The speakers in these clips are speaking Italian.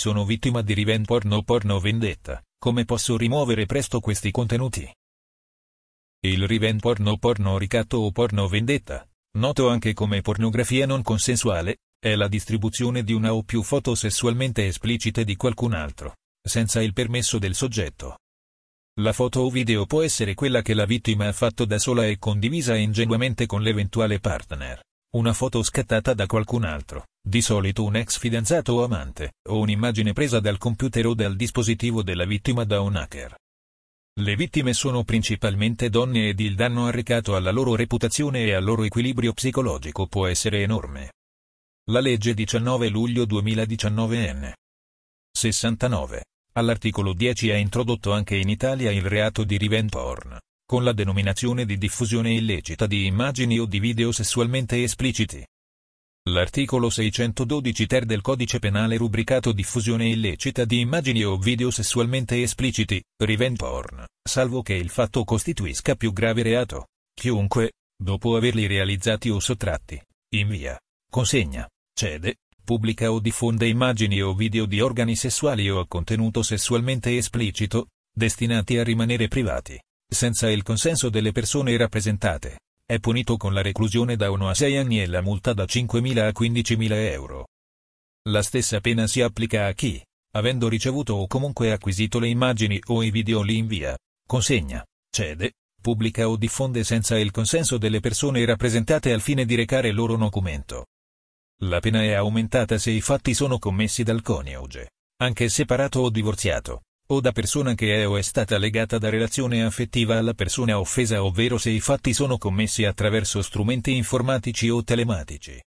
Sono vittima di revenge porno porno vendetta. Come posso rimuovere presto questi contenuti? Il revenge porno, porno ricatto o porno vendetta, noto anche come pornografia non consensuale, è la distribuzione di una o più foto sessualmente esplicite di qualcun altro, senza il permesso del soggetto. La foto o video può essere quella che la vittima ha fatto da sola e condivisa ingenuamente con l'eventuale partner. Una foto scattata da qualcun altro, di solito un ex fidanzato o amante, o un'immagine presa dal computer o dal dispositivo della vittima da un hacker. Le vittime sono principalmente donne ed il danno arrecato alla loro reputazione e al loro equilibrio psicologico può essere enorme. La legge 19 luglio 2019 n. 69. All'articolo 10 ha introdotto anche in Italia il reato di revenge porn con la denominazione di diffusione illecita di immagini o di video sessualmente espliciti. L'articolo 612 ter del codice penale rubricato diffusione illecita di immagini o video sessualmente espliciti, revenge porn, salvo che il fatto costituisca più grave reato. Chiunque, dopo averli realizzati o sottratti, invia, consegna, cede, pubblica o diffonde immagini o video di organi sessuali o contenuto sessualmente esplicito, destinati a rimanere privati senza il consenso delle persone rappresentate, è punito con la reclusione da 1 a 6 anni e la multa da 5.000 a 15.000 euro. La stessa pena si applica a chi, avendo ricevuto o comunque acquisito le immagini o i video li invia, consegna, cede, pubblica o diffonde senza il consenso delle persone rappresentate al fine di recare loro documento. La pena è aumentata se i fatti sono commessi dal coniuge, anche separato o divorziato, o da persona che è o è stata legata da relazione affettiva alla persona offesa ovvero se i fatti sono commessi attraverso strumenti informatici o telematici.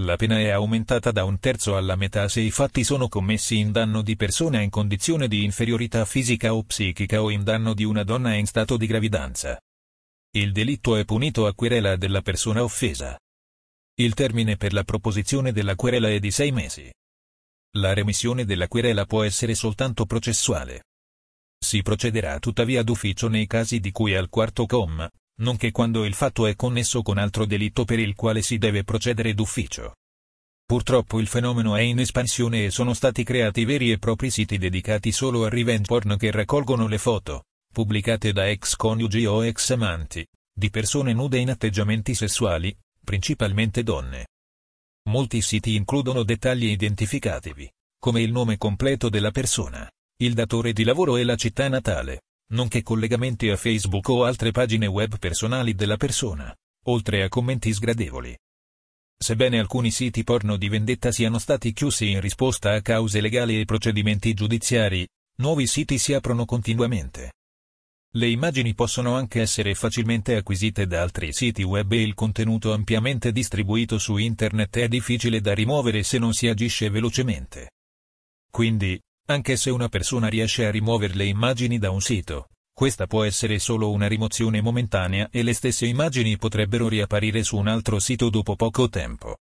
La pena è aumentata da un terzo alla metà se i fatti sono commessi in danno di persona in condizione di inferiorità fisica o psichica o in danno di una donna in stato di gravidanza. Il delitto è punito a querela della persona offesa. Il termine per la proposizione della querela è di sei mesi. La remissione della querela può essere soltanto processuale. Si procederà tuttavia d'ufficio nei casi di cui al quarto comma, nonché quando il fatto è connesso con altro delitto per il quale si deve procedere d'ufficio. Purtroppo il fenomeno è in espansione e sono stati creati veri e propri siti dedicati solo a revenge porn che raccolgono le foto, pubblicate da ex coniugi o ex amanti, di persone nude in atteggiamenti sessuali, principalmente donne. Molti siti includono dettagli identificativi, come il nome completo della persona, il datore di lavoro e la città natale, nonché collegamenti a Facebook o altre pagine web personali della persona, oltre a commenti sgradevoli. Sebbene alcuni siti porno di vendetta siano stati chiusi in risposta a cause legali e procedimenti giudiziari, nuovi siti si aprono continuamente. Le immagini possono anche essere facilmente acquisite da altri siti web e il contenuto ampiamente distribuito su internet è difficile da rimuovere se non si agisce velocemente. Quindi, anche se una persona riesce a rimuovere le immagini da un sito, questa può essere solo una rimozione momentanea e le stesse immagini potrebbero riapparire su un altro sito dopo poco tempo.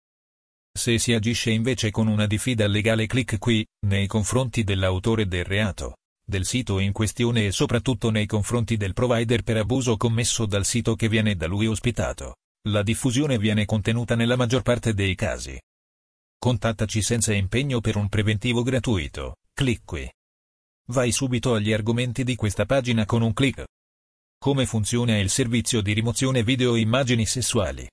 Se si agisce invece con una diffida legale click qui, nei confronti dell'autore del reato, del sito in questione e soprattutto nei confronti del provider per abuso commesso dal sito che viene da lui ospitato. La diffusione viene contenuta nella maggior parte dei casi. Contattaci senza impegno per un preventivo gratuito. Clic qui. Vai subito agli argomenti di questa pagina con un clic. Come funziona il servizio di rimozione video immagini sessuali?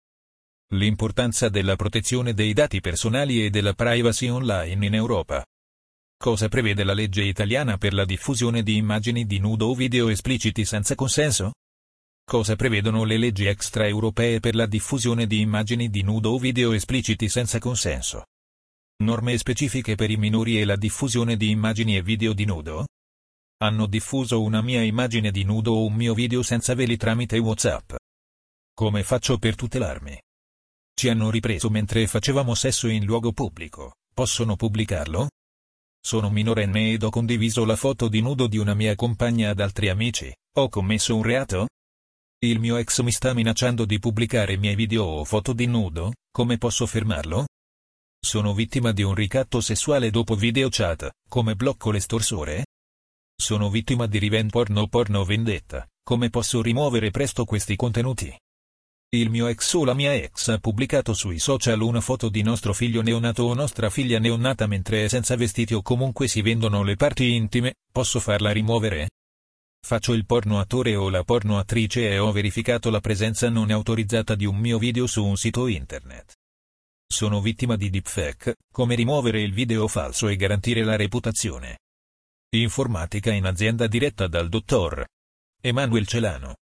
L'importanza della protezione dei dati personali e della privacy online in Europa. Cosa prevede la legge italiana per la diffusione di immagini di nudo o video espliciti senza consenso? Cosa prevedono le leggi extraeuropee per la diffusione di immagini di nudo o video espliciti senza consenso? Norme specifiche per i minori e la diffusione di immagini e video di nudo? Hanno diffuso una mia immagine di nudo o un mio video senza veli tramite WhatsApp. Come faccio per tutelarmi? Ci hanno ripreso mentre facevamo sesso in luogo pubblico. Possono pubblicarlo? Sono minorenne ed ho condiviso la foto di nudo di una mia compagna ad altri amici. Ho commesso un reato? Il mio ex mi sta minacciando di pubblicare i miei video o foto di nudo, come posso fermarlo? Sono vittima di un ricatto sessuale dopo video chat, come blocco l'estorsore? Sono vittima di revenge porno porno vendetta, come posso rimuovere presto questi contenuti? Il mio ex o la mia ex ha pubblicato sui social una foto di nostro figlio neonato o nostra figlia neonata mentre è senza vestiti o comunque si vendono le parti intime, posso farla rimuovere? Faccio il porno attore o la porno attrice e ho verificato la presenza non autorizzata di un mio video su un sito internet. Sono vittima di deepfake, come rimuovere il video falso e garantire la reputazione. Informatica in azienda diretta dal dottor Emanuel Celano.